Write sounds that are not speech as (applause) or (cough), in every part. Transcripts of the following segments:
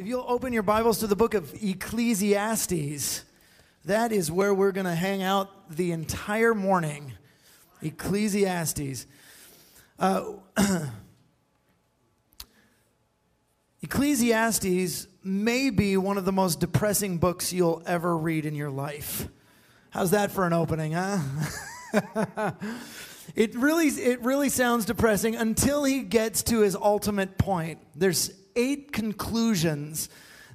If you'll open your Bibles to the book of Ecclesiastes, that is where we're going to hang out the entire morning. Ecclesiastes. Uh, (clears throat) Ecclesiastes may be one of the most depressing books you'll ever read in your life. How's that for an opening, huh? (laughs) it really it really sounds depressing until he gets to his ultimate point. There's eight conclusions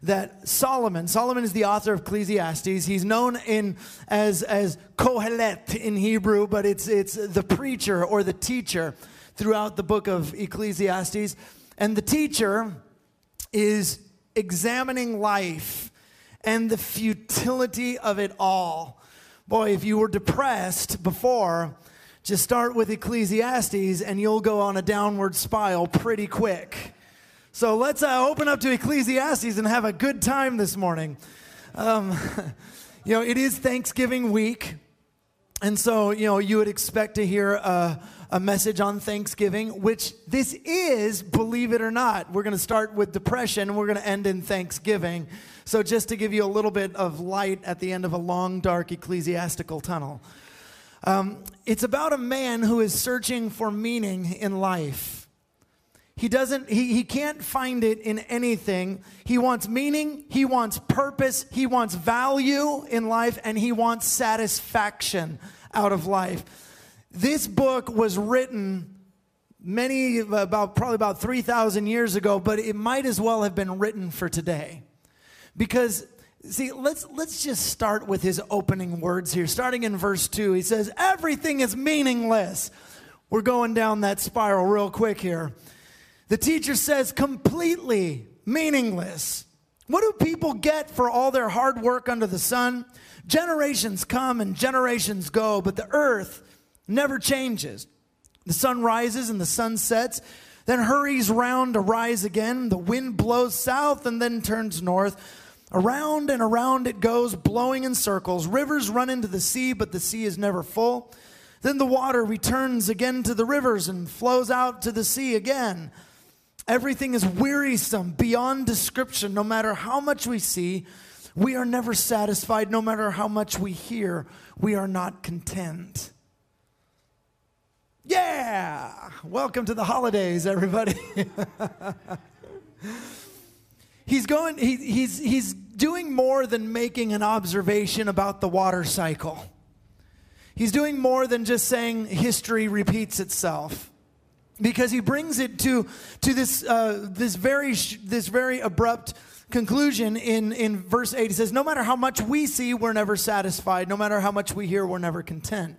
that Solomon, Solomon is the author of Ecclesiastes. He's known in as as Kohelet in Hebrew, but it's it's the preacher or the teacher throughout the book of Ecclesiastes. And the teacher is examining life and the futility of it all. Boy, if you were depressed before, just start with Ecclesiastes and you'll go on a downward spiral pretty quick. So let's uh, open up to Ecclesiastes and have a good time this morning. Um, (laughs) you know, it is Thanksgiving week. And so, you know, you would expect to hear a, a message on Thanksgiving, which this is, believe it or not. We're going to start with depression and we're going to end in Thanksgiving. So, just to give you a little bit of light at the end of a long, dark ecclesiastical tunnel, um, it's about a man who is searching for meaning in life. He doesn't, he, he can't find it in anything. He wants meaning, he wants purpose, he wants value in life, and he wants satisfaction out of life. This book was written many, about probably about 3,000 years ago, but it might as well have been written for today. Because See, let's let's just start with his opening words here. Starting in verse 2, he says, "Everything is meaningless." We're going down that spiral real quick here. The teacher says completely meaningless. What do people get for all their hard work under the sun? Generations come and generations go, but the earth never changes. The sun rises and the sun sets, then hurries round to rise again. The wind blows south and then turns north. Around and around it goes, blowing in circles. Rivers run into the sea, but the sea is never full. Then the water returns again to the rivers and flows out to the sea again. Everything is wearisome beyond description. No matter how much we see, we are never satisfied. No matter how much we hear, we are not content. Yeah! Welcome to the holidays, everybody. (laughs) he's going, he, he's, he's doing more than making an observation about the water cycle. He's doing more than just saying history repeats itself because he brings it to, to this, uh, this, very, this very abrupt conclusion in, in verse 8. He says, No matter how much we see, we're never satisfied. No matter how much we hear, we're never content.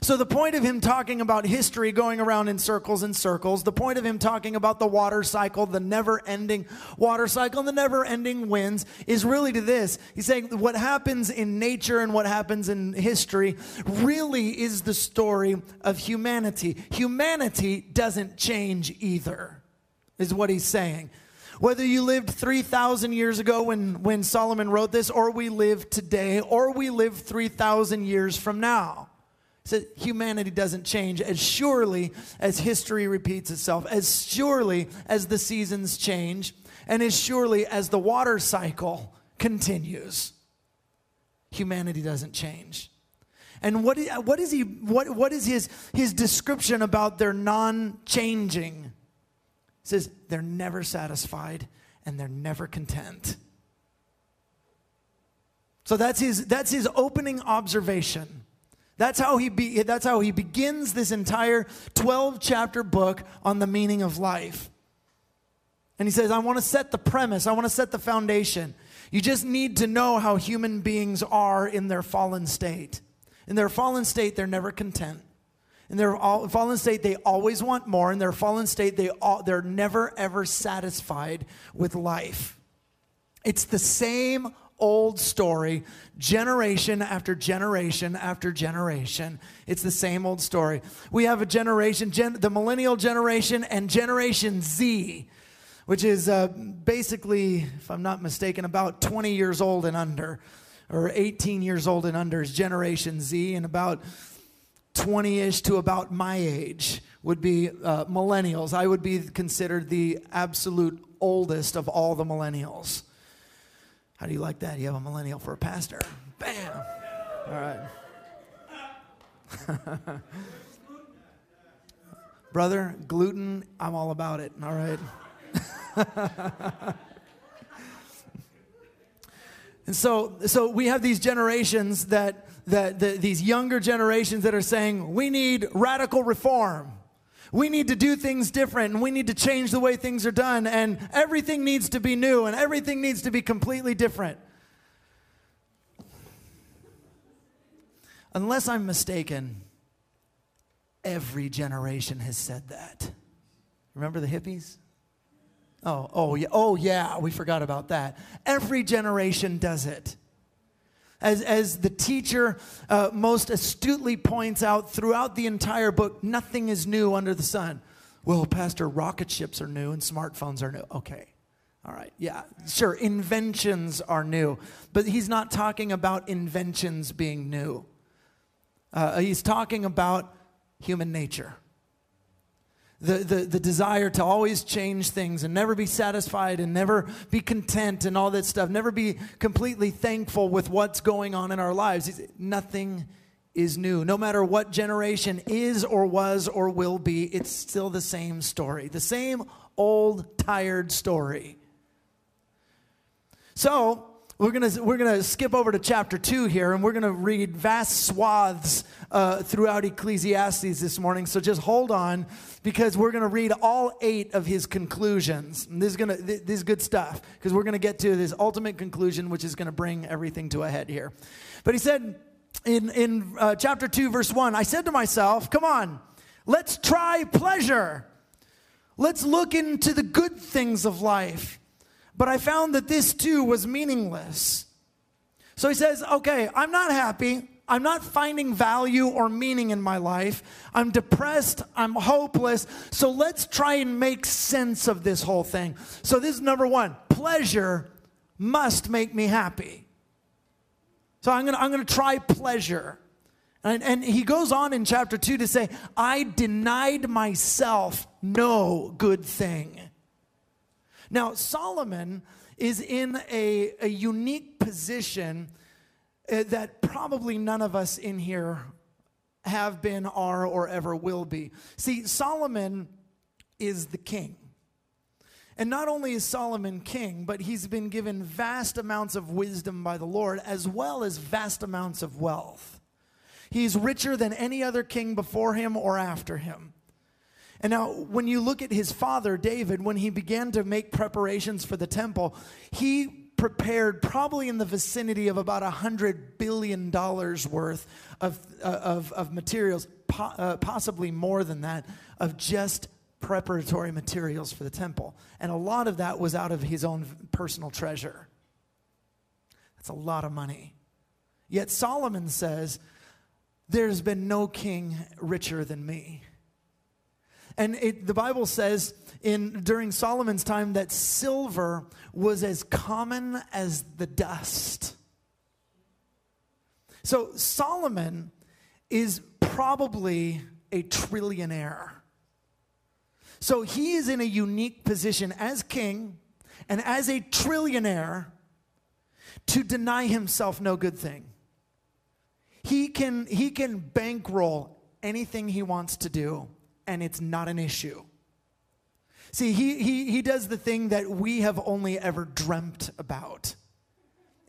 So, the point of him talking about history going around in circles and circles, the point of him talking about the water cycle, the never ending water cycle, the never ending winds is really to this. He's saying what happens in nature and what happens in history really is the story of humanity. Humanity doesn't change either, is what he's saying. Whether you lived 3,000 years ago when, when Solomon wrote this, or we live today, or we live 3,000 years from now said humanity doesn't change as surely as history repeats itself, as surely as the seasons change, and as surely as the water cycle continues. Humanity doesn't change. And what, what is he what, what is his his description about their non-changing? He says they're never satisfied and they're never content. So that's his that's his opening observation. That's how he be, that's how he begins this entire 12 chapter book on the meaning of life. And he says, I want to set the premise, I want to set the foundation. You just need to know how human beings are in their fallen state. In their fallen state, they're never content. In their fallen state, they always want more. In their fallen state, they all, they're never ever satisfied with life. It's the same old story, generation after generation after generation. It's the same old story. We have a generation, gen, the millennial generation, and Generation Z, which is uh, basically, if I'm not mistaken, about 20 years old and under, or 18 years old and under is Generation Z, and about 20 ish to about my age would be uh, millennials. I would be considered the absolute oldest of all the millennials. How do you like that? You have a millennial for a pastor. Bam. All right. (laughs) Brother, gluten, I'm all about it. All right. (laughs) and so, so we have these generations that, that, these younger generations that are saying we need radical reform. We need to do things different and we need to change the way things are done and everything needs to be new and everything needs to be completely different. Unless I'm mistaken, every generation has said that. Remember the hippies? Oh, oh, yeah, oh, yeah, we forgot about that. Every generation does it. As, as the teacher uh, most astutely points out throughout the entire book, nothing is new under the sun. Well, Pastor, rocket ships are new and smartphones are new. Okay. All right. Yeah, sure. Inventions are new. But he's not talking about inventions being new. Uh, he's talking about human nature the, the, the desire to always change things and never be satisfied and never be content and all that stuff, never be completely thankful with what's going on in our lives. Nothing is new. No matter what generation is or was or will be, it's still the same story, the same old, tired story. So, we're going to we're gonna skip over to chapter 2 here, and we're going to read vast swaths uh, throughout Ecclesiastes this morning. So just hold on because we're going to read all eight of his conclusions. And this is going to this is good stuff because we're going to get to this ultimate conclusion, which is going to bring everything to a head here. But he said in in uh, chapter two, verse one, I said to myself, "Come on, let's try pleasure. Let's look into the good things of life." But I found that this too was meaningless. So he says, "Okay, I'm not happy." I'm not finding value or meaning in my life. I'm depressed. I'm hopeless. So let's try and make sense of this whole thing. So, this is number one pleasure must make me happy. So, I'm gonna, I'm gonna try pleasure. And, and he goes on in chapter two to say, I denied myself no good thing. Now, Solomon is in a, a unique position uh, that probably none of us in here have been, are, or ever will be. See, Solomon is the king. And not only is Solomon king, but he's been given vast amounts of wisdom by the Lord as well as vast amounts of wealth. He's richer than any other king before him or after him. And now, when you look at his father, David, when he began to make preparations for the temple, he prepared probably in the vicinity of about a $100 billion worth of, uh, of, of materials, po- uh, possibly more than that, of just preparatory materials for the temple. And a lot of that was out of his own personal treasure. That's a lot of money. Yet Solomon says, There's been no king richer than me. And it, the Bible says in during Solomon's time that silver was as common as the dust. So Solomon is probably a trillionaire. So he is in a unique position as king and as a trillionaire to deny himself no good thing. He can, he can bankroll anything he wants to do, and it's not an issue. See, he, he, he does the thing that we have only ever dreamt about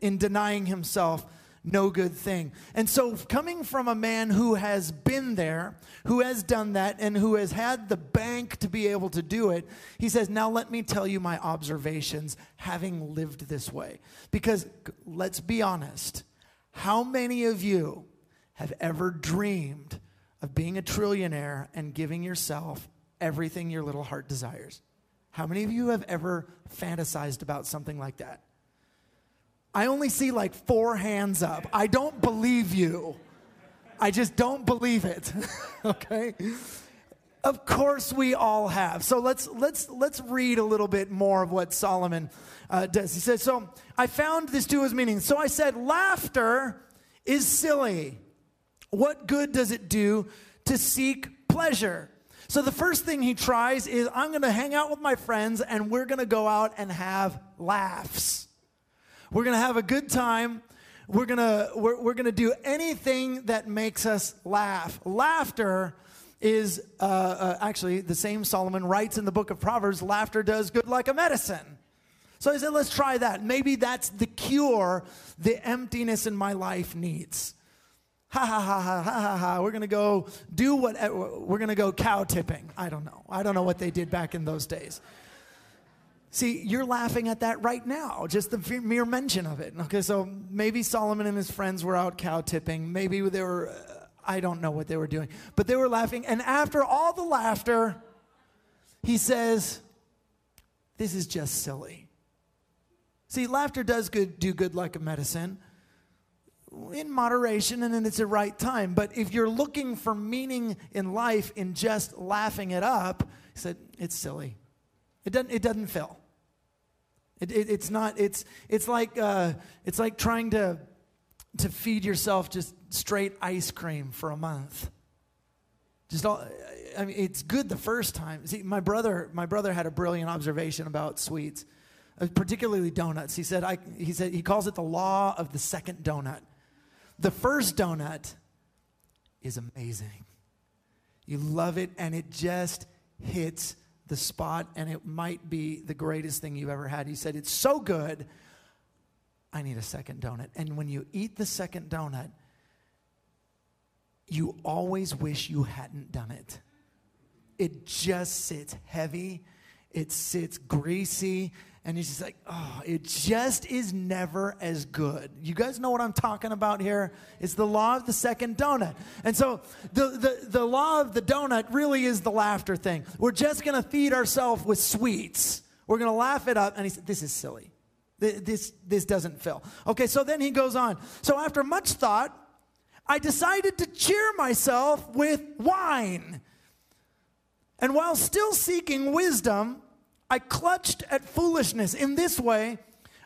in denying himself no good thing. And so, coming from a man who has been there, who has done that, and who has had the bank to be able to do it, he says, Now let me tell you my observations having lived this way. Because let's be honest, how many of you have ever dreamed of being a trillionaire and giving yourself everything your little heart desires. How many of you have ever fantasized about something like that? I only see like four hands up. I don't believe you. I just don't believe it. (laughs) okay? Of course we all have. So let's let's let's read a little bit more of what Solomon uh, does. He says, "So I found this too as meaning. So I said, laughter is silly. What good does it do to seek pleasure?" So the first thing he tries is I'm going to hang out with my friends and we're going to go out and have laughs. We're going to have a good time. We're going to we're, we're going to do anything that makes us laugh. Laughter is uh, uh, actually the same Solomon writes in the book of Proverbs laughter does good like a medicine. So he said, let's try that. Maybe that's the cure the emptiness in my life needs. Ha ha ha ha ha ha ha. We're going to go do what, eh, we're going to go cow tipping. I don't know. I don't know what they did back in those days. See, you're laughing at that right now, just the mere mention of it. Okay, so maybe Solomon and his friends were out cow tipping. Maybe they were, I don't know what they were doing, but they were laughing. And after all the laughter, he says, This is just silly. See, laughter does good, do good like a medicine in moderation and then it's the right time. But if you're looking for meaning in life in just laughing it up, he said, it's silly. It doesn't, it doesn't fill. It, it, it's not, it's, it's like, uh, it's like trying to, to feed yourself just straight ice cream for a month. Just all, I mean, it's good the first time. See, my brother, my brother had a brilliant observation about sweets, uh, particularly donuts. He said, I, he said, he calls it the law of the second donut. The first donut is amazing. You love it, and it just hits the spot, and it might be the greatest thing you've ever had. He said, It's so good, I need a second donut. And when you eat the second donut, you always wish you hadn't done it. It just sits heavy, it sits greasy, and he's just like, oh, it just is never as good. You guys know what I'm talking about here? It's the law of the second donut. And so the, the, the law of the donut really is the laughter thing. We're just going to feed ourselves with sweets. We're going to laugh it up. And he said, this is silly. This, this doesn't fill. Okay, so then he goes on. So after much thought, I decided to cheer myself with wine. And while still seeking wisdom, I clutched at foolishness. In this way,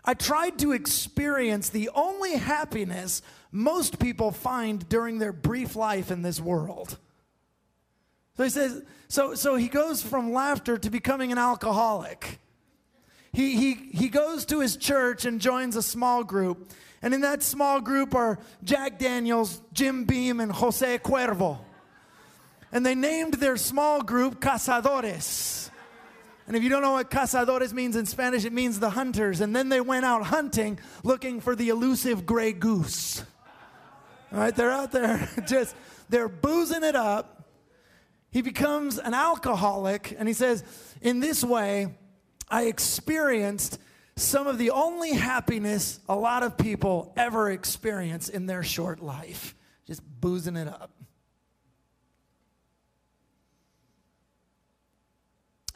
I tried to experience the only happiness most people find during their brief life in this world. So he says, so, so he goes from laughter to becoming an alcoholic. He, he, he goes to his church and joins a small group. And in that small group are Jack Daniels, Jim Beam, and Jose Cuervo. And they named their small group Cazadores. And if you don't know what cazadores means in Spanish, it means the hunters. And then they went out hunting looking for the elusive gray goose. All right, they're out there (laughs) just, they're boozing it up. He becomes an alcoholic, and he says, In this way, I experienced some of the only happiness a lot of people ever experience in their short life, just boozing it up.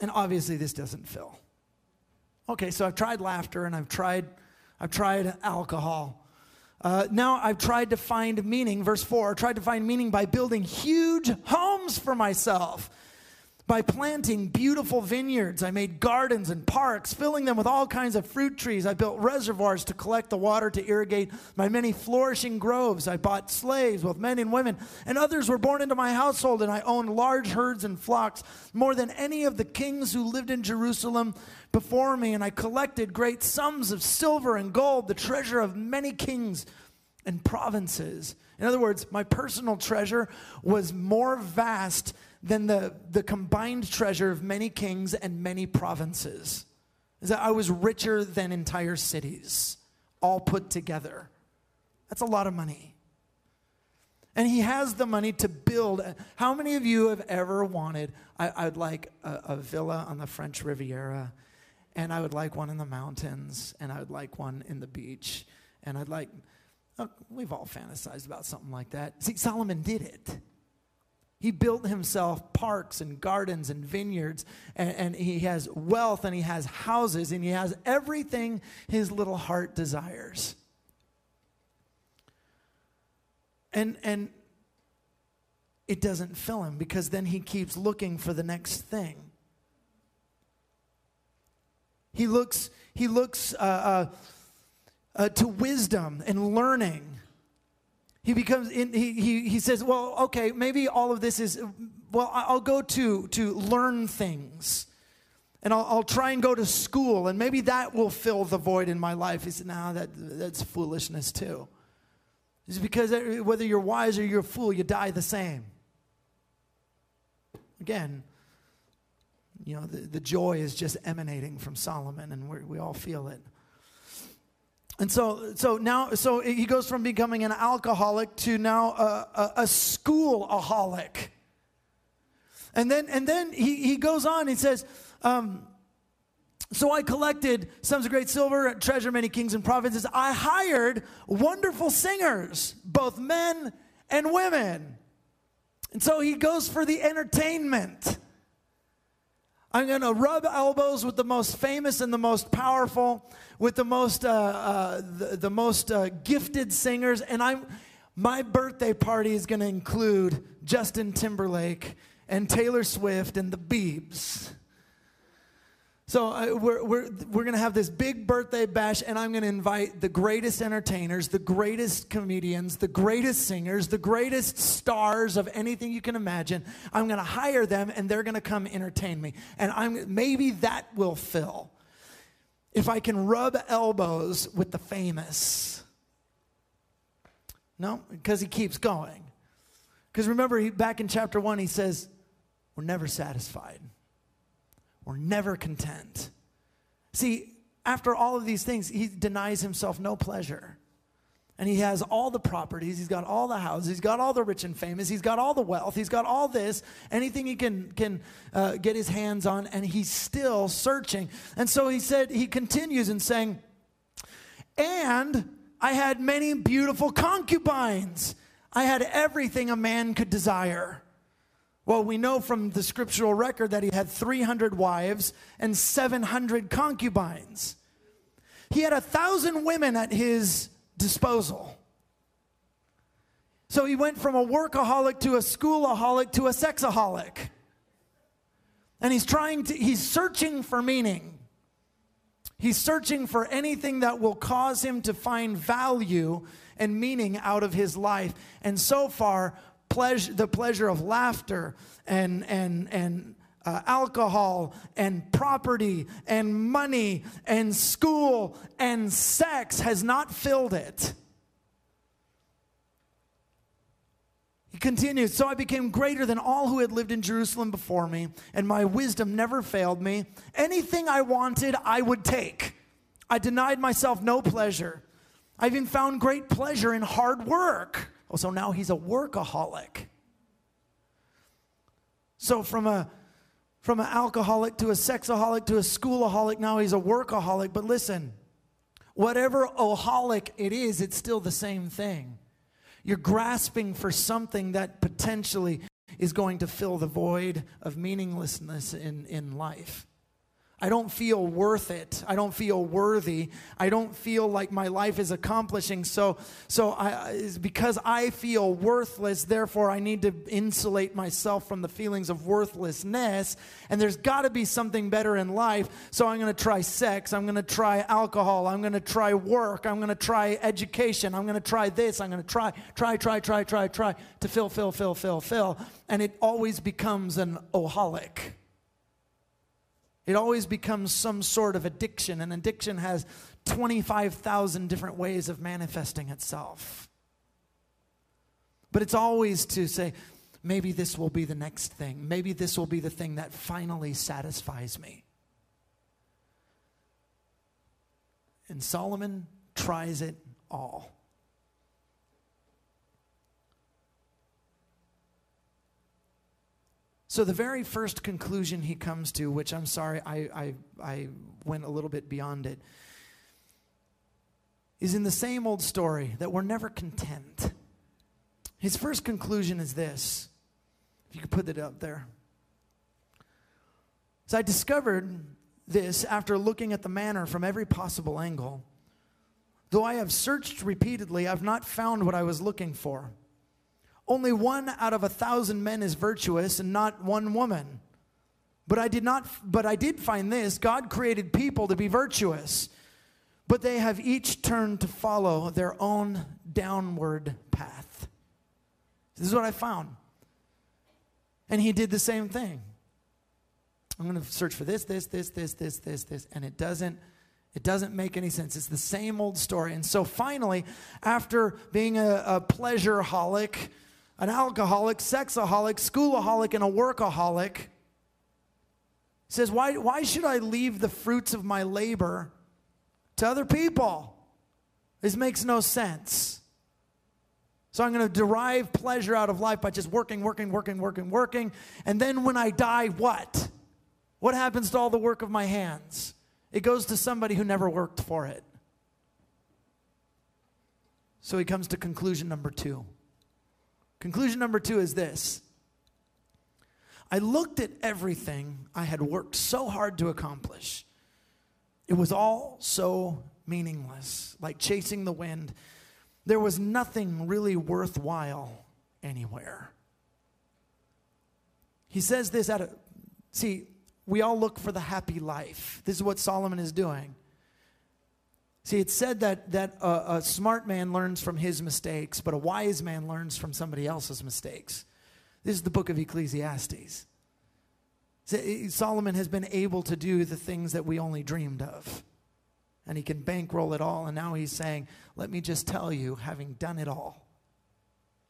And obviously, this doesn't fill. Okay, so I've tried laughter and I've tried, I've tried alcohol. Uh, now I've tried to find meaning, verse 4, tried to find meaning by building huge homes for myself by planting beautiful vineyards. I made gardens and parks, filling them with all kinds of fruit trees. I built reservoirs to collect the water to irrigate my many flourishing groves. I bought slaves, both men and women, and others were born into my household, and I owned large herds and flocks, more than any of the kings who lived in Jerusalem before me. And I collected great sums of silver and gold, the treasure of many kings and provinces. In other words, my personal treasure was more vast than the, the combined treasure of many kings and many provinces. Is that I was richer than entire cities, all put together. That's a lot of money. And he has the money to build. How many of you have ever wanted? I, would like a, a villa on the French Riviera, and I would like one in the mountains, and I would like one in the beach, and I'd like. We've all fantasized about something like that. See, Solomon did it. He built himself parks and gardens and vineyards, and, and, he has wealth and he has houses and he has everything his little heart desires. And, and it doesn't fill him because then he keeps looking for the next thing. He looks, he looks uh, uh, uh, to wisdom and learning he becomes in, he, he, he says well okay maybe all of this is well i'll go to to learn things. And I'll, I'll try and go to school and maybe that will fill the void in my life. He said no that, that's foolishness too. It's because uh, whether you're wise or you're a fool you die the same. Again you know the, the joy is just emanating from solomon and we all feel it and so, so now, so he goes from becoming an alcoholic to now a, a, a schoolaholic. And then, and then he, he goes on, he says, um, so I collected sums of great silver, treasure many kings and provinces. I hired wonderful singers, both men and women. And so he goes for the entertainment. I'm going to rub elbows with the most famous and the most powerful with the most, uh, uh, the, the, most uh, gifted singers. And I'm, my birthday party is going to include Justin Timberlake and Taylor Swift and the Beebs. So uh, we're, we're, we're going to have this big birthday bash, and I'm going to invite the greatest entertainers, the greatest comedians, the greatest singers, the greatest stars of anything you can imagine. I'm going to hire them, and they're going to come entertain me. And I'm, maybe that will fill if I can rub elbows with the famous. No, because he keeps going. Because remember, he, back in chapter one, he says, We're never satisfied, we're never content. See, after all of these things, he denies himself no pleasure. And he has all the properties he's got all the houses he's got all the rich and famous he's got all the wealth he's got all this anything he can can uh, get his hands on and he's still searching. And so he said he continues in saying and i had many beautiful concubines. I had everything a man could desire well, we know from the scriptural record that he had 300 wives and 700 concubines. He had a thousand women at his disposal. So he went from a workaholic to a schoolaholic to a sexaholic. And he's trying to, he's searching for meaning. He's searching for anything that will cause him to find value and meaning out of his life. And so far, pleasure, the pleasure of laughter and, and, and uh, alcohol and property and money and school and sex has not filled it. He continues, So I became greater than all who had lived in Jerusalem before me, and my wisdom never failed me. Anything I wanted, I would take. I denied myself no pleasure. I even found great pleasure in hard work. Oh, so now he's a workaholic. So, from a from an alcoholic to a sexaholic to a schoolaholic. Now he's a workaholic. But listen, whatever oholic it is, it's still the same thing. You're grasping for something that potentially is going to fill the void of meaninglessness in, in life. I don't feel worth it. I don't feel worthy. I don't feel like my life is accomplishing. So, so I, because I feel worthless, therefore I need to insulate myself from the feelings of worthlessness. And there's got to be something better in life. So I'm going to try sex. I'm going to try alcohol. I'm going to try work. I'm going to try education. I'm going to try this. I'm going to try, try, try, try, try, try to fill, fill, fill, fill, fill. And it always becomes an oholic. It always becomes some sort of addiction, and addiction has 25,000 different ways of manifesting itself. But it's always to say, maybe this will be the next thing. Maybe this will be the thing that finally satisfies me. And Solomon tries it all. So, the very first conclusion he comes to, which I'm sorry, I, I, I went a little bit beyond it, is in the same old story that we're never content. His first conclusion is this if you could put it up there. So, I discovered this after looking at the manner from every possible angle. Though I have searched repeatedly, I've not found what I was looking for. Only one out of a thousand men is virtuous and not one woman. But I did not but I did find this God created people to be virtuous, but they have each turned to follow their own downward path. This is what I found. And he did the same thing. I'm going to search for this, this, this, this, this, this, this, and it doesn't it doesn't make any sense. It's the same old story. And so finally, after being a, a pleasure holic, an alcoholic, sexaholic, schoolaholic, and a workaholic, he says, why, why should I leave the fruits of my labor to other people? This makes no sense. So I'm going to derive pleasure out of life by just working, working, working, working, working. And then when I die, what? What happens to all the work of my hands? It goes to somebody who never worked for it. So he comes to conclusion number two. Conclusion number two is this I looked at everything I had worked so hard to accomplish. It was all so meaningless, like chasing the wind. There was nothing really worthwhile anywhere. He says this out of, see, we all look for the happy life. This is what Solomon is doing. See, it's said that, that a, a, smart man learns from his mistakes, but a wise man learns from somebody else's mistakes. This is the book of Ecclesiastes. Solomon has been able to do the things that we only dreamed of. And he can bankroll it all. And now he's saying, Let me just tell you, having done it all,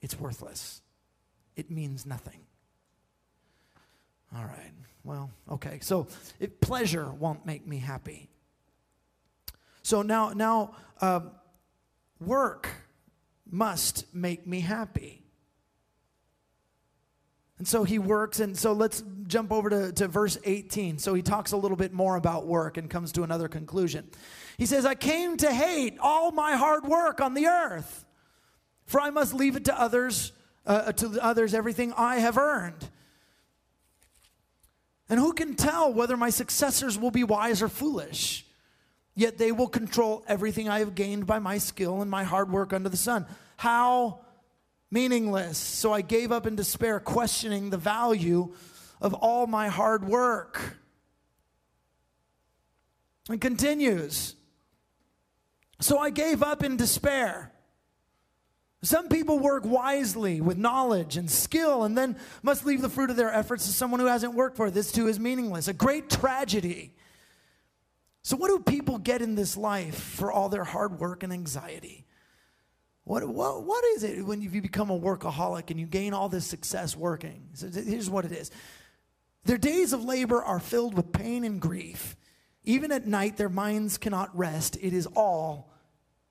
it's worthless. It means nothing. All right. Well, okay. So it, pleasure won't make me happy. So now, now, uh, work must make me happy. And so he works, and so let's jump over to, to verse 18. So he talks a little bit more about work and comes to another conclusion. He says, I came to hate all my hard work on the earth, for I must leave it to others, uh, to others everything I have earned. And who can tell whether my successors will be wise or foolish? Yet they will control everything I have gained by my skill and my hard work under the sun. How meaningless. So I gave up in despair, questioning the value of all my hard work. And continues. So I gave up in despair. Some people work wisely with knowledge and skill and then must leave the fruit of their efforts to someone who hasn't worked for it. This too is meaningless. A great tragedy. So, what do people get in this life for all their hard work and anxiety? What, what, what is it when you become a workaholic and you gain all this success working? So here's what it is their days of labor are filled with pain and grief. Even at night, their minds cannot rest. It is all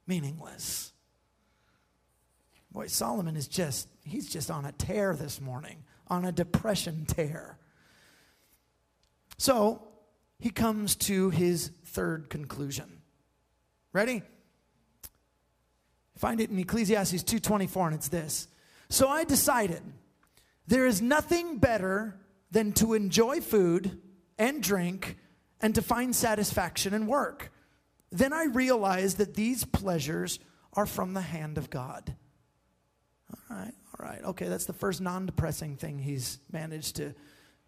meaningless. Boy, Solomon is just, he's just on a tear this morning, on a depression tear. So he comes to his third conclusion. Ready? Find it in Ecclesiastes 2:24 and it's this. So I decided there is nothing better than to enjoy food and drink and to find satisfaction in work. Then I realized that these pleasures are from the hand of God. All right, all right. Okay, that's the first non depressing thing he's managed to,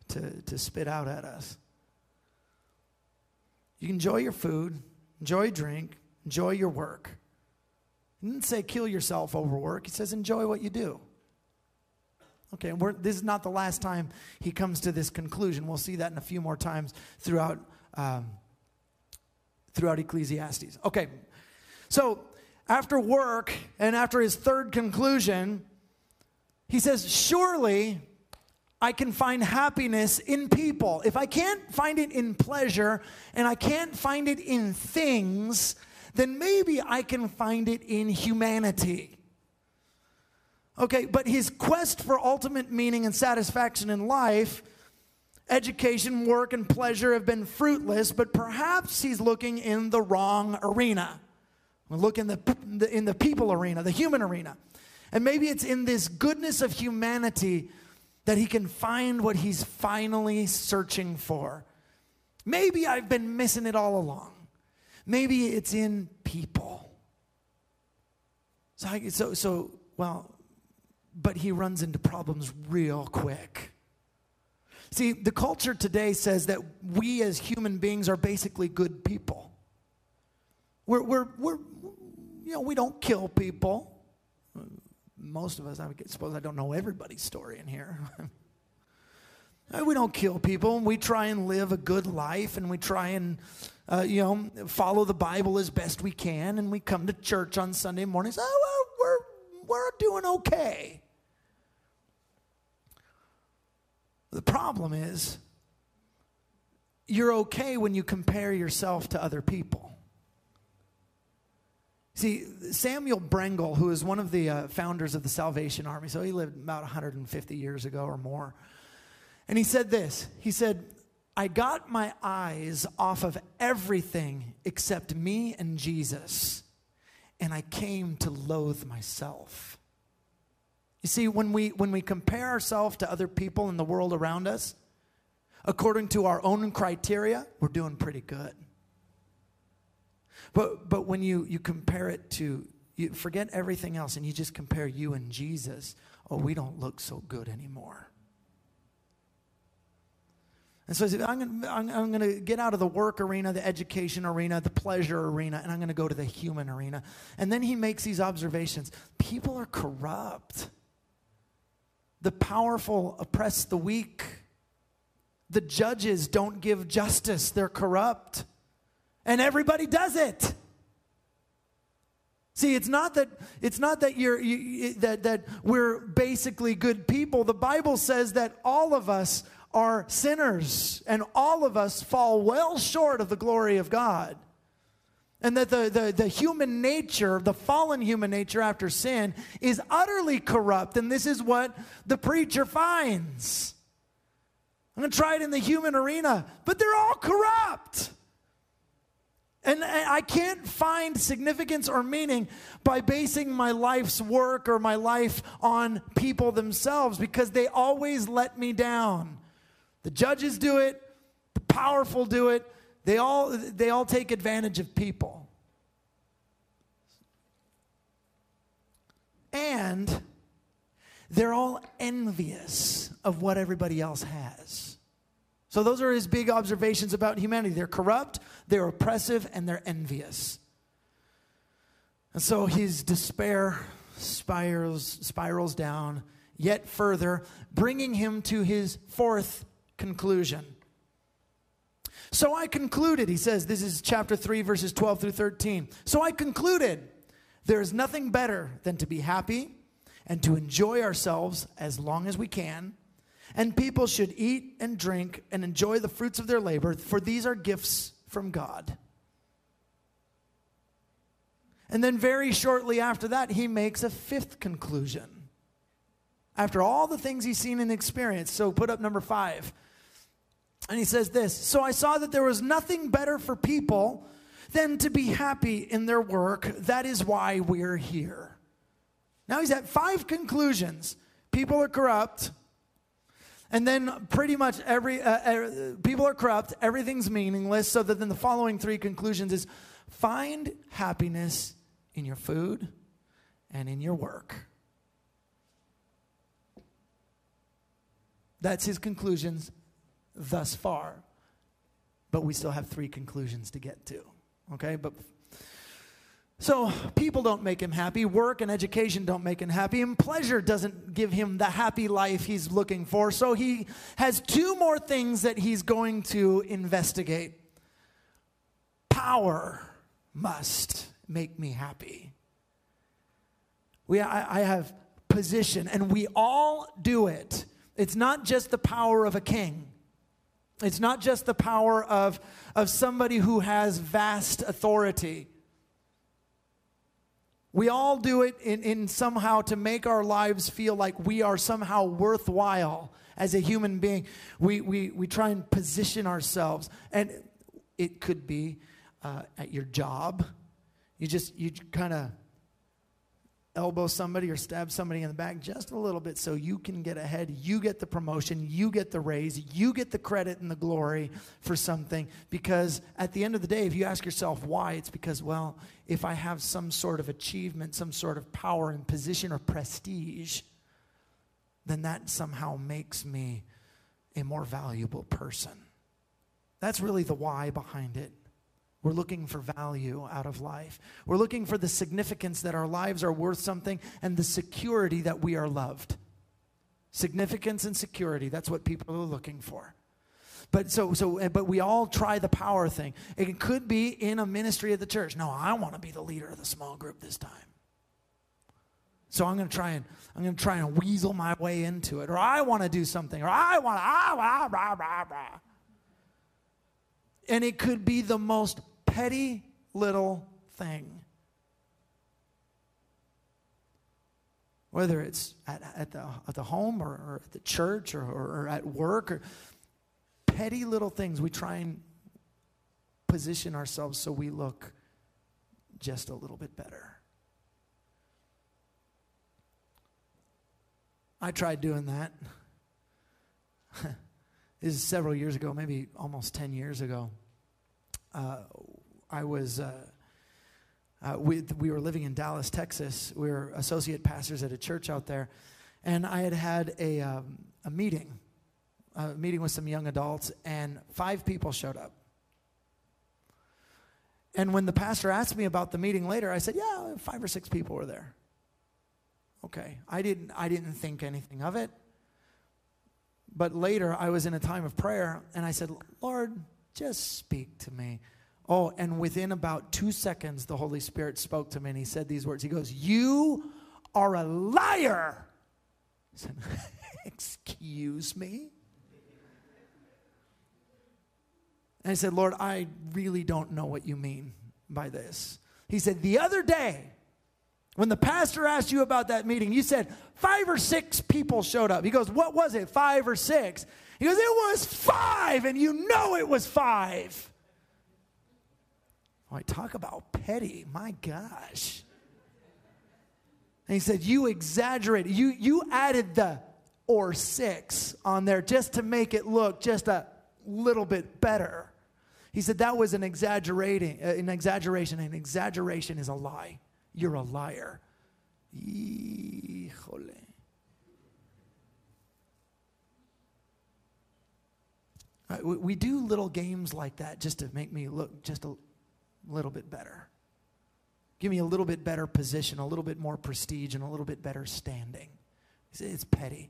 to, to spit out at us. You can enjoy your food, enjoy drink, enjoy your work. He didn't say kill yourself over work, he says enjoy what you do. Okay, this is not the last time he comes to this conclusion. We'll see that in a few more times throughout, um, throughout Ecclesiastes. Okay, so after work and after his third conclusion, he says, Surely I can find happiness in people. If I can't find it in pleasure and I can't find it in things, then maybe I can find it in humanity. Okay, but his quest for ultimate meaning and satisfaction in life, education, work, and pleasure have been fruitless, but perhaps he's looking in the wrong arena. Look in the, in the people arena, the human arena. And maybe it's in this goodness of humanity that he can find what he's finally searching for. Maybe I've been missing it all along. Maybe it's in people. So, I, so, so well, but he runs into problems real quick. See, the culture today says that we as human beings are basically good people. We're, we're, we're, you know, we don't kill people. Most of us, I suppose I don't know everybody's story in here. (laughs) we don't kill people. We try and live a good life and we try and, uh, you know, follow the Bible as best we can. And we come to church on Sunday mornings. Oh, we're, we're doing okay. The problem is, you're okay when you compare yourself to other people. See, Samuel Brengle, who is one of the uh, founders of the Salvation Army, so he lived about 150 years ago or more, and he said this He said, I got my eyes off of everything except me and Jesus, and I came to loathe myself. You see, when we, when we compare ourselves to other people in the world around us, according to our own criteria, we're doing pretty good. But, but when you, you compare it to, you forget everything else and you just compare you and Jesus, oh, we don't look so good anymore. And so I said, I'm going to get out of the work arena, the education arena, the pleasure arena, and I'm going to go to the human arena. And then he makes these observations people are corrupt. The powerful oppress the weak. The judges don't give justice, they're corrupt and everybody does it. See, it's not that it's not that you're you, that that we're basically good people. The Bible says that all of us are sinners and all of us fall well short of the glory of God. And that the, the, the human nature, the fallen human nature after sin, is utterly corrupt. And this is what the preacher finds. I'm going to try it in the human arena, but they're all corrupt. And I can't find significance or meaning by basing my life's work or my life on people themselves because they always let me down. The judges do it, the powerful do it. They all, they all take advantage of people. And they're all envious of what everybody else has. So, those are his big observations about humanity. They're corrupt, they're oppressive, and they're envious. And so his despair spirals, spirals down yet further, bringing him to his fourth conclusion. So I concluded, he says, this is chapter 3, verses 12 through 13. So I concluded, there is nothing better than to be happy and to enjoy ourselves as long as we can and people should eat and drink and enjoy the fruits of their labor, for these are gifts from God. And then, very shortly after that, he makes a fifth conclusion. After all the things he's seen and experienced. So, put up number five. And he says this So I saw that there was nothing better for people than to be happy in their work. That is why we're here. Now he's at five conclusions. People are corrupt. And then pretty much every uh, uh, people are corrupt, everything's meaningless. So that then the following three conclusions is find happiness in your food and in your work. That's his conclusions thus far. But we still have three conclusions to get to. Okay? But so people don't make him happy. Work and education don't make him happy. And pleasure doesn't give him the happy life he's looking for. So he has two more things that he's going to investigate. Power must make me happy. We, I, I have position, and we all do it. It's not just the power of a king. It's not just the power of, of somebody who has vast authority. We all do it in, in somehow to make our lives feel like we are somehow worthwhile as a human being. We, we, we try and position ourselves. And it could be uh, at your job. You just, you kind of elbow somebody or stab somebody in the back just a little bit so you can get ahead. You get the promotion, you get the raise, you get the credit and the glory for something. Because at the end of the day, if you ask yourself why, it's because, well, if I have some sort of achievement, some sort of power and position or prestige, then that somehow makes me a more valuable person. That's really the why behind it. We're looking for value out of life. We're looking for the significance that our lives are worth something and the security that we are loved. Significance and security, that's what people are looking for. But so so but we all try the power thing. It could be in a ministry of the church. No, I want to be the leader of the small group this time. So I'm going to try and I'm going to try and weasel my way into it or I want to do something or I want to ah. And it could be the most petty little thing. Whether it's at, at, the, at the home or, or at the church or, or, or at work or petty little things, we try and position ourselves so we look just a little bit better. I tried doing that. (laughs) this is several years ago, maybe almost 10 years ago. Uh, I was, uh, uh, we, we were living in Dallas, Texas. We were associate pastors at a church out there. And I had had a, um, a meeting, a meeting with some young adults, and five people showed up. And when the pastor asked me about the meeting later, I said, Yeah, five or six people were there. Okay. I didn't, I didn't think anything of it. But later, I was in a time of prayer, and I said, Lord, just speak to me. Oh, and within about two seconds, the Holy Spirit spoke to me, and He said these words He goes, You are a liar. I said, (laughs) Excuse me? And I said, Lord, I really don't know what you mean by this. He said, The other day, when the pastor asked you about that meeting, you said five or six people showed up. He goes, What was it? Five or six? He goes, It was five, and you know it was five. I talk about petty. My gosh. And he said, You exaggerated. You, you added the or six on there just to make it look just a little bit better. He said that was an exaggerating, uh, an exaggeration. An exaggeration is a lie. You're a liar. Híjole. We do little games like that just to make me look just a little bit better. Give me a little bit better position, a little bit more prestige, and a little bit better standing. It's petty.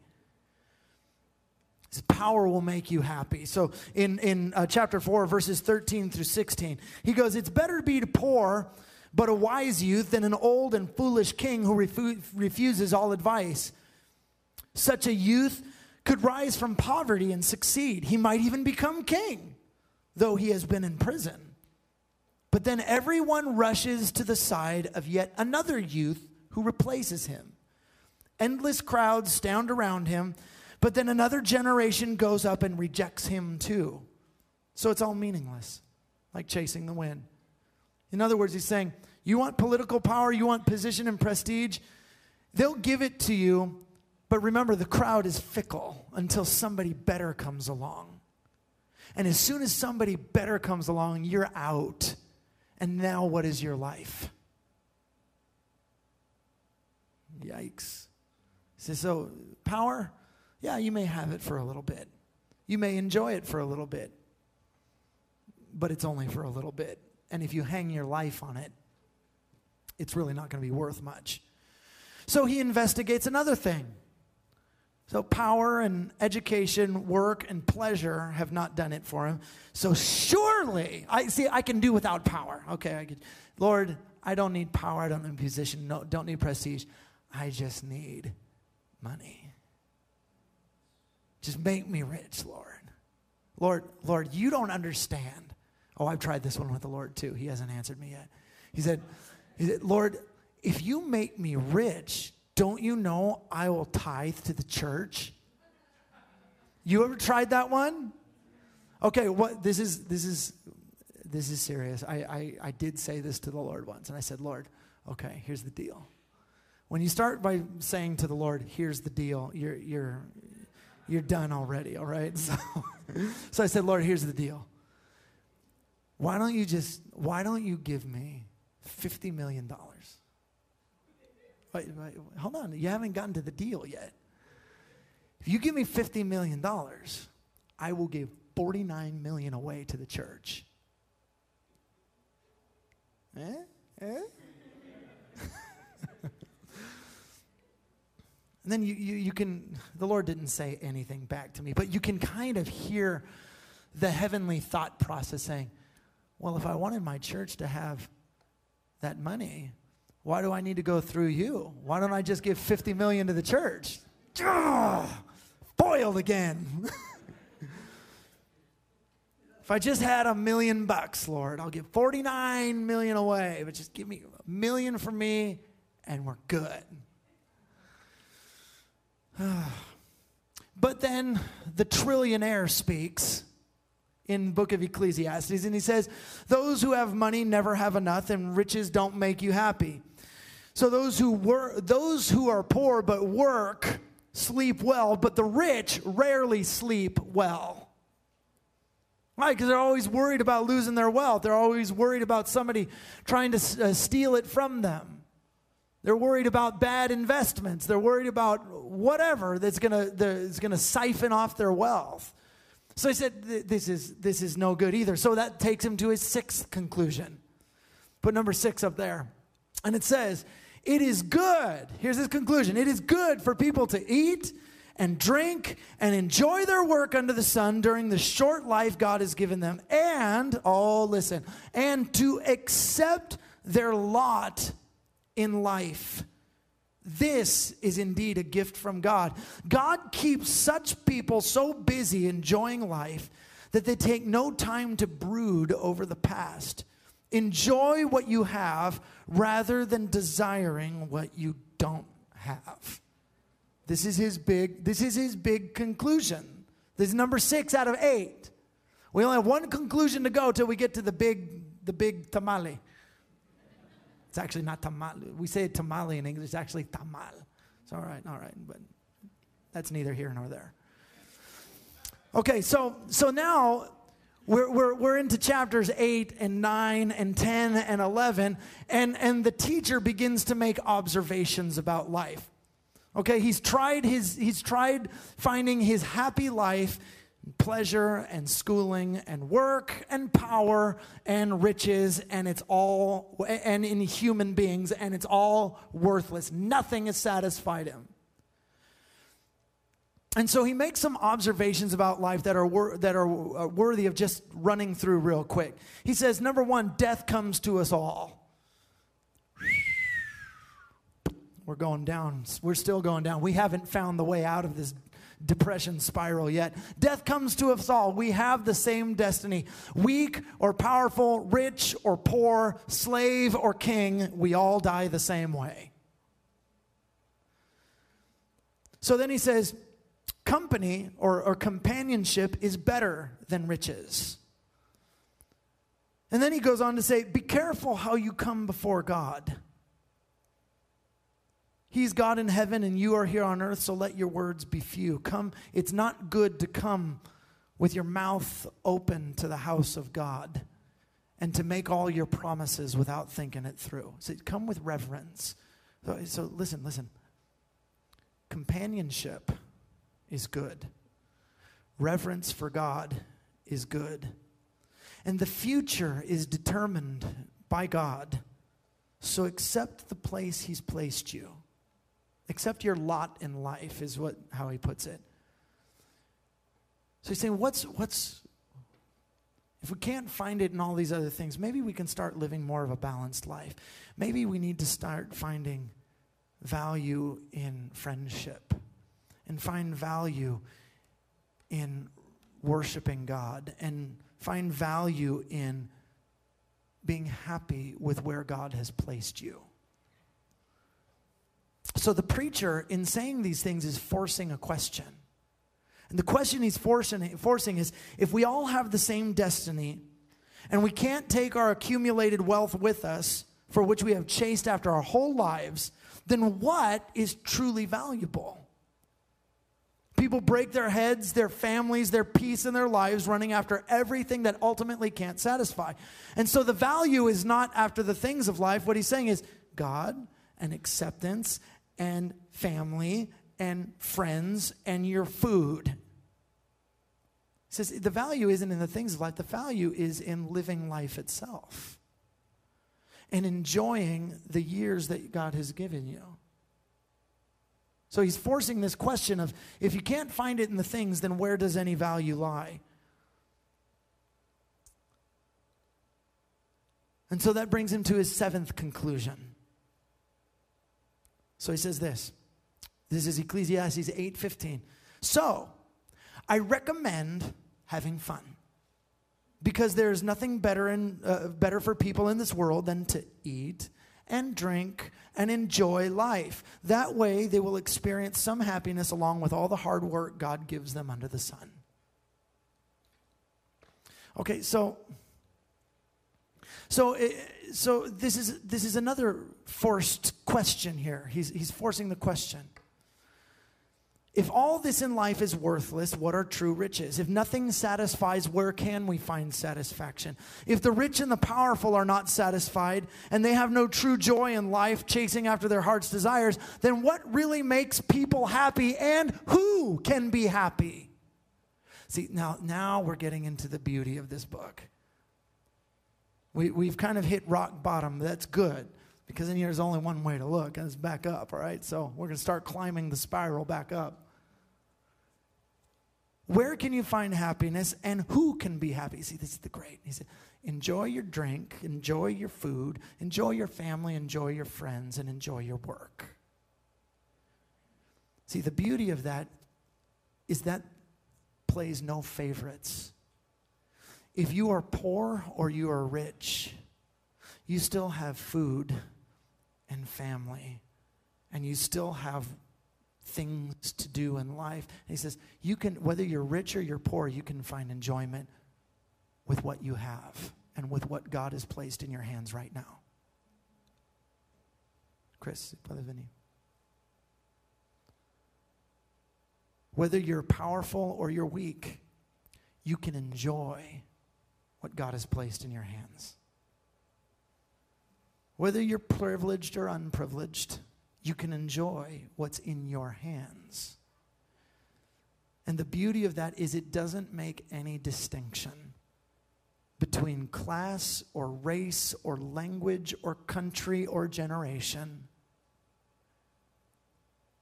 His power will make you happy. So in, in uh, chapter 4, verses 13 through 16, he goes, It's better to be poor but a wise youth than an old and foolish king who refu- refuses all advice. Such a youth could rise from poverty and succeed. He might even become king, though he has been in prison. But then everyone rushes to the side of yet another youth who replaces him. Endless crowds stand around him, but then another generation goes up and rejects him too. So it's all meaningless, like chasing the wind. In other words, he's saying, You want political power, you want position and prestige? They'll give it to you, but remember, the crowd is fickle until somebody better comes along. And as soon as somebody better comes along, you're out. And now, what is your life? Yikes. So, power, yeah, you may have it for a little bit. You may enjoy it for a little bit, but it's only for a little bit. And if you hang your life on it, it's really not going to be worth much. So he investigates another thing. So power and education, work and pleasure have not done it for him. So surely, I see I can do without power. Okay, I could, Lord, I don't need power, I don't need position, no, don't need prestige. I just need money. Just make me rich, Lord. Lord, Lord, you don't understand. Oh, I've tried this one with the Lord too. He hasn't answered me yet. He said, he said, Lord, if you make me rich, don't you know I will tithe to the church? You ever tried that one? Okay, what this is this is this is serious. I, I, I did say this to the Lord once, and I said, Lord, okay, here's the deal. When you start by saying to the Lord, here's the deal, you're you're you're done already, all right? (laughs) So, so I said, Lord, here's the deal. Why don't you just, why don't you give me $50 million? Wait, wait, hold on, you haven't gotten to the deal yet. If you give me $50 million, I will give 49 million away to the church. Eh? Eh? (laughs) and then you, you, you can, the Lord didn't say anything back to me, but you can kind of hear the heavenly thought process saying, well, if I wanted my church to have that money, why do I need to go through you? Why don't I just give 50 million to the church? Ugh, foiled again. (laughs) if I just had a million bucks, Lord, I'll give 49 million away, but just give me a million for me and we're good. (sighs) but then the trillionaire speaks in book of ecclesiastes and he says those who have money never have enough and riches don't make you happy so those who were those who are poor but work sleep well but the rich rarely sleep well right because they're always worried about losing their wealth they're always worried about somebody trying to uh, steal it from them they're worried about bad investments they're worried about whatever that's going that's to siphon off their wealth so he said, this is, this is no good either. So that takes him to his sixth conclusion. Put number six up there. And it says, It is good. Here's his conclusion it is good for people to eat and drink and enjoy their work under the sun during the short life God has given them. And, oh, listen, and to accept their lot in life this is indeed a gift from God. God keeps such people so busy enjoying life that they take no time to brood over the past. Enjoy what you have rather than desiring what you don't have. This is his big this is his big conclusion. This is number 6 out of 8. We only have one conclusion to go till we get to the big the big tamale. It's actually not tamale. We say tamale in English, it's actually tamal. It's all right, all right, but that's neither here nor there. Okay, so so now we're, we're, we're into chapters 8 and 9 and 10 and 11, and, and the teacher begins to make observations about life. Okay, he's tried, his, he's tried finding his happy life pleasure and schooling and work and power and riches and it's all and in human beings and it's all worthless nothing has satisfied him and so he makes some observations about life that are, wor- that are uh, worthy of just running through real quick. He says, number one, death comes to us all. We're going down. We're still going down. We haven't found the way out of this depression spiral yet. Death comes to us all. We have the same destiny. Weak or powerful, rich or poor, slave or king, we all die the same way. So then he says, company or, or companionship is better than riches. And then he goes on to say, be careful how you come before God. He's God in heaven and you are here on earth, so let your words be few. Come, it's not good to come with your mouth open to the house of God and to make all your promises without thinking it through. So come with reverence. So, so listen, listen. Companionship is good. Reverence for God is good. And the future is determined by God. So accept the place He's placed you. Accept your lot in life, is what, how he puts it. So he's saying, what's, what's, if we can't find it in all these other things, maybe we can start living more of a balanced life. Maybe we need to start finding value in friendship and find value in worshiping God and find value in being happy with where God has placed you. So the preacher, in saying these things, is forcing a question. And the question he's forcing, forcing is if we all have the same destiny and we can't take our accumulated wealth with us, for which we have chased after our whole lives, then what is truly valuable? People break their heads, their families, their peace and their lives, running after everything that ultimately can't satisfy. And so the value is not after the things of life. What he's saying is God and acceptance and family and friends and your food. He says the value isn't in the things of life, the value is in living life itself. and enjoying the years that God has given you. So he's forcing this question of if you can't find it in the things, then where does any value lie? And so that brings him to his seventh conclusion. So he says this. This is Ecclesiastes 8:15. So, I recommend having fun. Because there's nothing better in, uh, better for people in this world than to eat and drink and enjoy life. That way they will experience some happiness along with all the hard work God gives them under the sun. Okay, so so, eh, so this is this is another forced question here. He's he's forcing the question. If all this in life is worthless, what are true riches? If nothing satisfies, where can we find satisfaction? If the rich and the powerful are not satisfied and they have no true joy in life, chasing after their heart's desires, then what really makes people happy and who can be happy? See, now, now we're getting into the beauty of this book. We, we've kind of hit rock bottom. That's good because then there's only one way to look, and it's back up, all right? So we're going to start climbing the spiral back up. Where can you find happiness and who can be happy? See, this is the great. He said, enjoy your drink, enjoy your food, enjoy your family, enjoy your friends, and enjoy your work. See, the beauty of that is that plays no favorites. If you are poor or you are rich, you still have food and family, and you still have things to do in life. And he says, you can, whether you're rich or you're poor, you can find enjoyment with what you have and with what God has placed in your hands right now. Chris, Brother Vinny. Whether you're powerful or you're weak, you can enjoy what God has placed in your hands. Whether you're privileged or unprivileged, you can enjoy what's in your hands. And the beauty of that is it doesn't make any distinction between class or race or language or country or generation.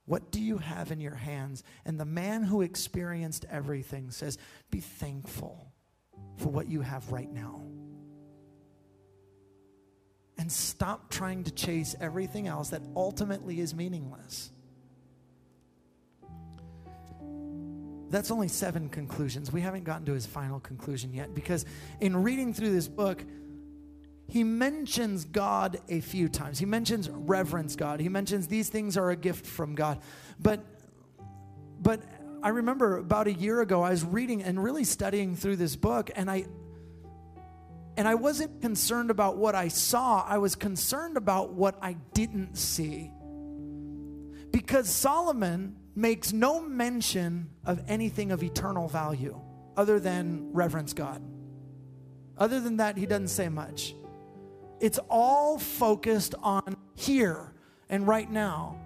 What do you have in your hands? And the man who experienced everything says, Be thankful for what you have right now. And stop trying to chase everything else that ultimately is meaningless. That's only seven conclusions. We haven't gotten to his final conclusion yet because in reading through this book, he mentions God a few times. He mentions reverence God. He mentions these things are a gift from God. But but I remember about a year ago, I was reading and really studying through this book, and I and I wasn't concerned about what I saw, I was concerned about what I didn't see. Because Solomon makes no mention of anything of eternal value other than reverence God. Other than that, he doesn't say much. It's all focused on here and right now.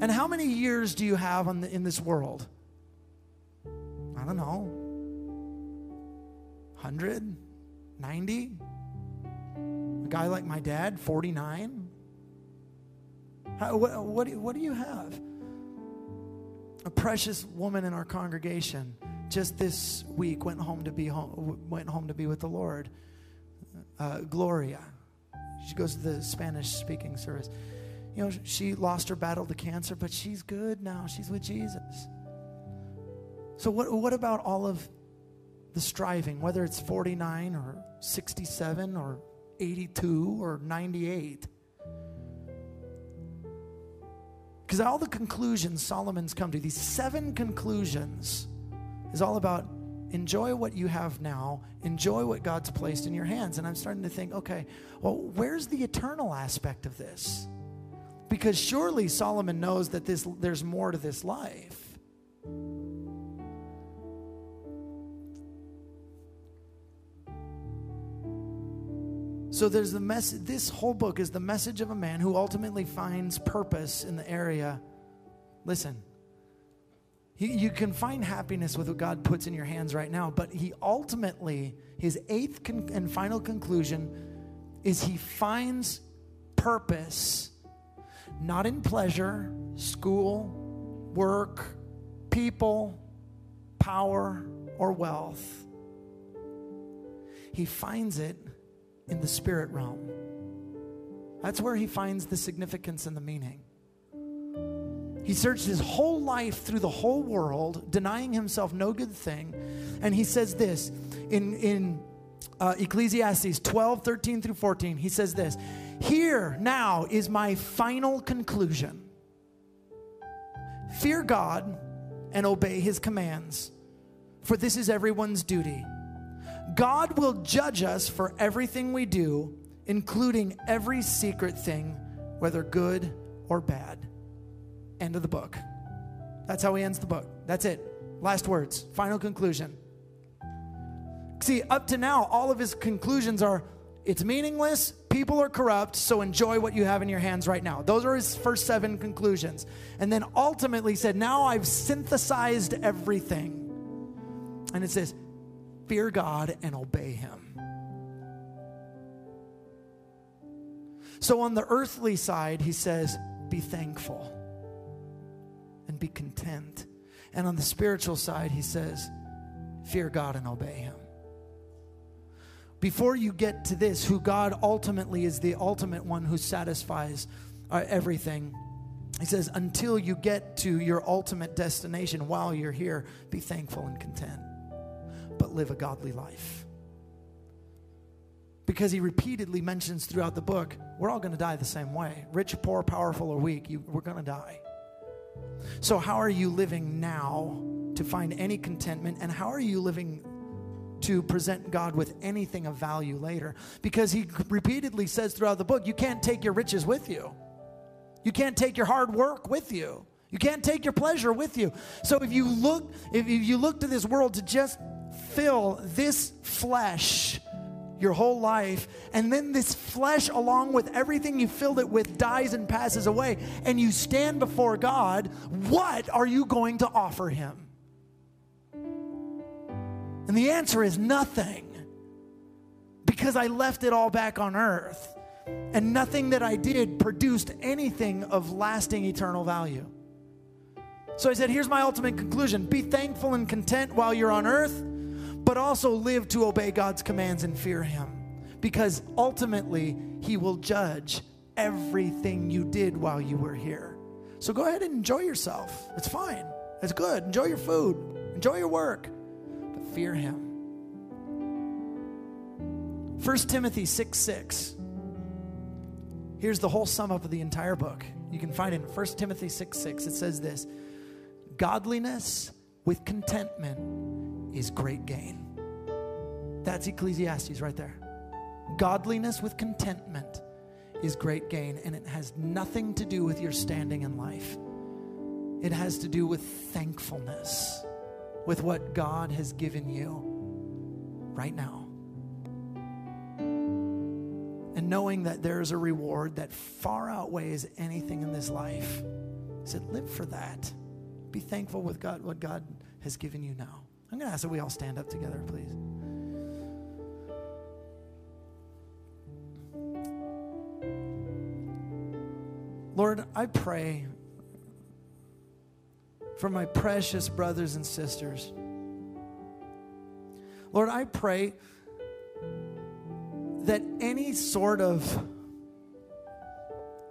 And how many years do you have the, in this world? I don't know, 100, 90? A guy like my dad, 49? How, what, what, do, what do you have? A precious woman in our congregation just this week went home to be home, went home to be with the Lord. Uh, Gloria, she goes to the Spanish speaking service. You know, she lost her battle to cancer, but she's good now. She's with Jesus. So, what, what about all of the striving, whether it's 49 or 67 or 82 or 98? Because all the conclusions Solomon's come to, these seven conclusions, is all about enjoy what you have now, enjoy what God's placed in your hands. And I'm starting to think, okay, well, where's the eternal aspect of this? Because surely Solomon knows that this, there's more to this life. So there's the message, this whole book is the message of a man who ultimately finds purpose in the area. Listen, you can find happiness with what God puts in your hands right now, but he ultimately, his eighth con- and final conclusion is he finds purpose, not in pleasure, school, work, people, power, or wealth. He finds it in the spirit realm. That's where he finds the significance and the meaning. He searched his whole life through the whole world, denying himself no good thing. And he says this in, in uh, Ecclesiastes 12, 13 through 14. He says this Here now is my final conclusion fear God and obey his commands, for this is everyone's duty. God will judge us for everything we do, including every secret thing, whether good or bad. End of the book. That's how he ends the book. That's it. Last words, final conclusion. See, up to now, all of his conclusions are it's meaningless, people are corrupt, so enjoy what you have in your hands right now. Those are his first seven conclusions. And then ultimately said, Now I've synthesized everything. And it says, Fear God and obey him. So on the earthly side, he says, Be thankful and be content. And on the spiritual side, he says, Fear God and obey him before you get to this, who God ultimately is the ultimate one who satisfies uh, everything. He says, until you get to your ultimate destination while you're here, be thankful and content, but live a godly life. Because he repeatedly mentions throughout the book, we're all going to die the same way rich, poor, powerful, or weak, you, we're going to die. So, how are you living now to find any contentment? And how are you living to present God with anything of value later. Because he repeatedly says throughout the book, you can't take your riches with you. You can't take your hard work with you. You can't take your pleasure with you. So if you look, if you look to this world to just fill this flesh your whole life, and then this flesh, along with everything you filled it with, dies and passes away, and you stand before God, what are you going to offer him? And the answer is nothing. Because I left it all back on earth. And nothing that I did produced anything of lasting eternal value. So I said, here's my ultimate conclusion be thankful and content while you're on earth, but also live to obey God's commands and fear Him. Because ultimately, He will judge everything you did while you were here. So go ahead and enjoy yourself. It's fine, it's good. Enjoy your food, enjoy your work but fear him. 1 Timothy 6 6. Here's the whole sum up of the entire book. You can find it in 1 Timothy 6 6. It says this Godliness with contentment is great gain. That's Ecclesiastes right there. Godliness with contentment is great gain, and it has nothing to do with your standing in life. It has to do with thankfulness with what God has given you right now. And knowing that there's a reward that far outweighs anything in this life. He said, live for that. Be thankful with God, what God has given you now. I'm going to ask that we all stand up together, please. Lord, I pray for my precious brothers and sisters. Lord, I pray that any sort of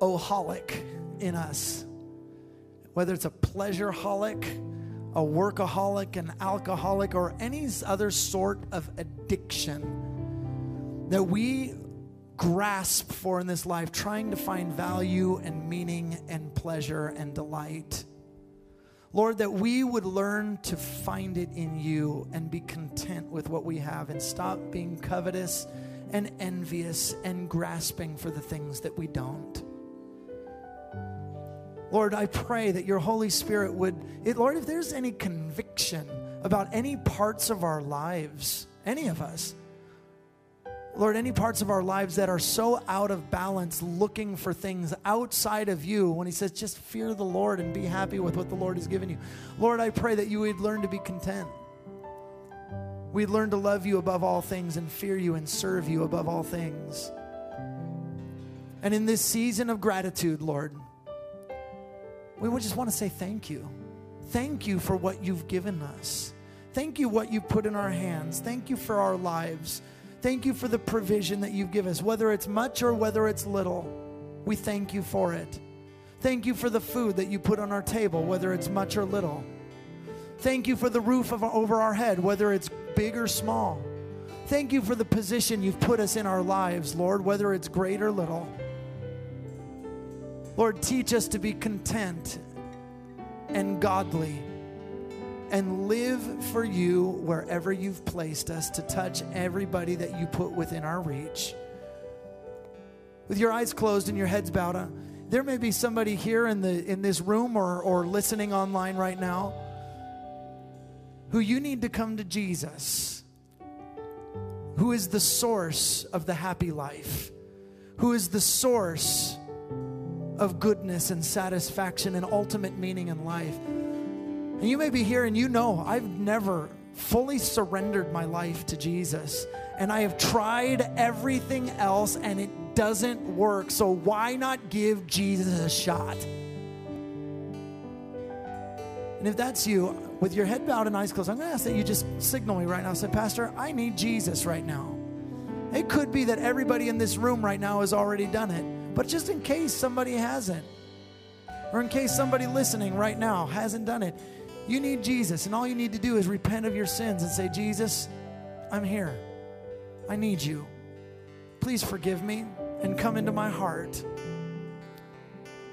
oholic in us, whether it's a pleasure holic, a workaholic, an alcoholic, or any other sort of addiction that we grasp for in this life, trying to find value and meaning and pleasure and delight. Lord, that we would learn to find it in you and be content with what we have and stop being covetous and envious and grasping for the things that we don't. Lord, I pray that your Holy Spirit would, it, Lord, if there's any conviction about any parts of our lives, any of us, Lord, any parts of our lives that are so out of balance, looking for things outside of you, when He says, just fear the Lord and be happy with what the Lord has given you. Lord, I pray that you would learn to be content. We'd learn to love you above all things and fear you and serve you above all things. And in this season of gratitude, Lord, we would just want to say thank you. Thank you for what you've given us. Thank you what you put in our hands. Thank you for our lives. Thank you for the provision that you've given us, whether it's much or whether it's little. We thank you for it. Thank you for the food that you put on our table, whether it's much or little. Thank you for the roof of, over our head, whether it's big or small. Thank you for the position you've put us in our lives, Lord, whether it's great or little. Lord, teach us to be content and godly and live for you wherever you've placed us to touch everybody that you put within our reach. With your eyes closed and your heads bowed, uh, there may be somebody here in, the, in this room or, or listening online right now who you need to come to Jesus, who is the source of the happy life, who is the source of goodness and satisfaction and ultimate meaning in life. And you may be here and you know I've never fully surrendered my life to Jesus. And I have tried everything else and it doesn't work. So why not give Jesus a shot? And if that's you, with your head bowed and eyes closed, I'm going to ask that you just signal me right now. Say, Pastor, I need Jesus right now. It could be that everybody in this room right now has already done it, but just in case somebody hasn't, or in case somebody listening right now hasn't done it, you need Jesus, and all you need to do is repent of your sins and say, Jesus, I'm here. I need you. Please forgive me and come into my heart.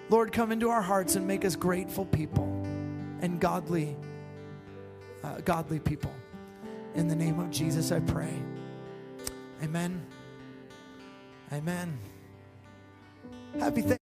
Lord, come into our hearts and make us grateful people and godly uh, godly people. In the name of Jesus, I pray. Amen. Amen. Happy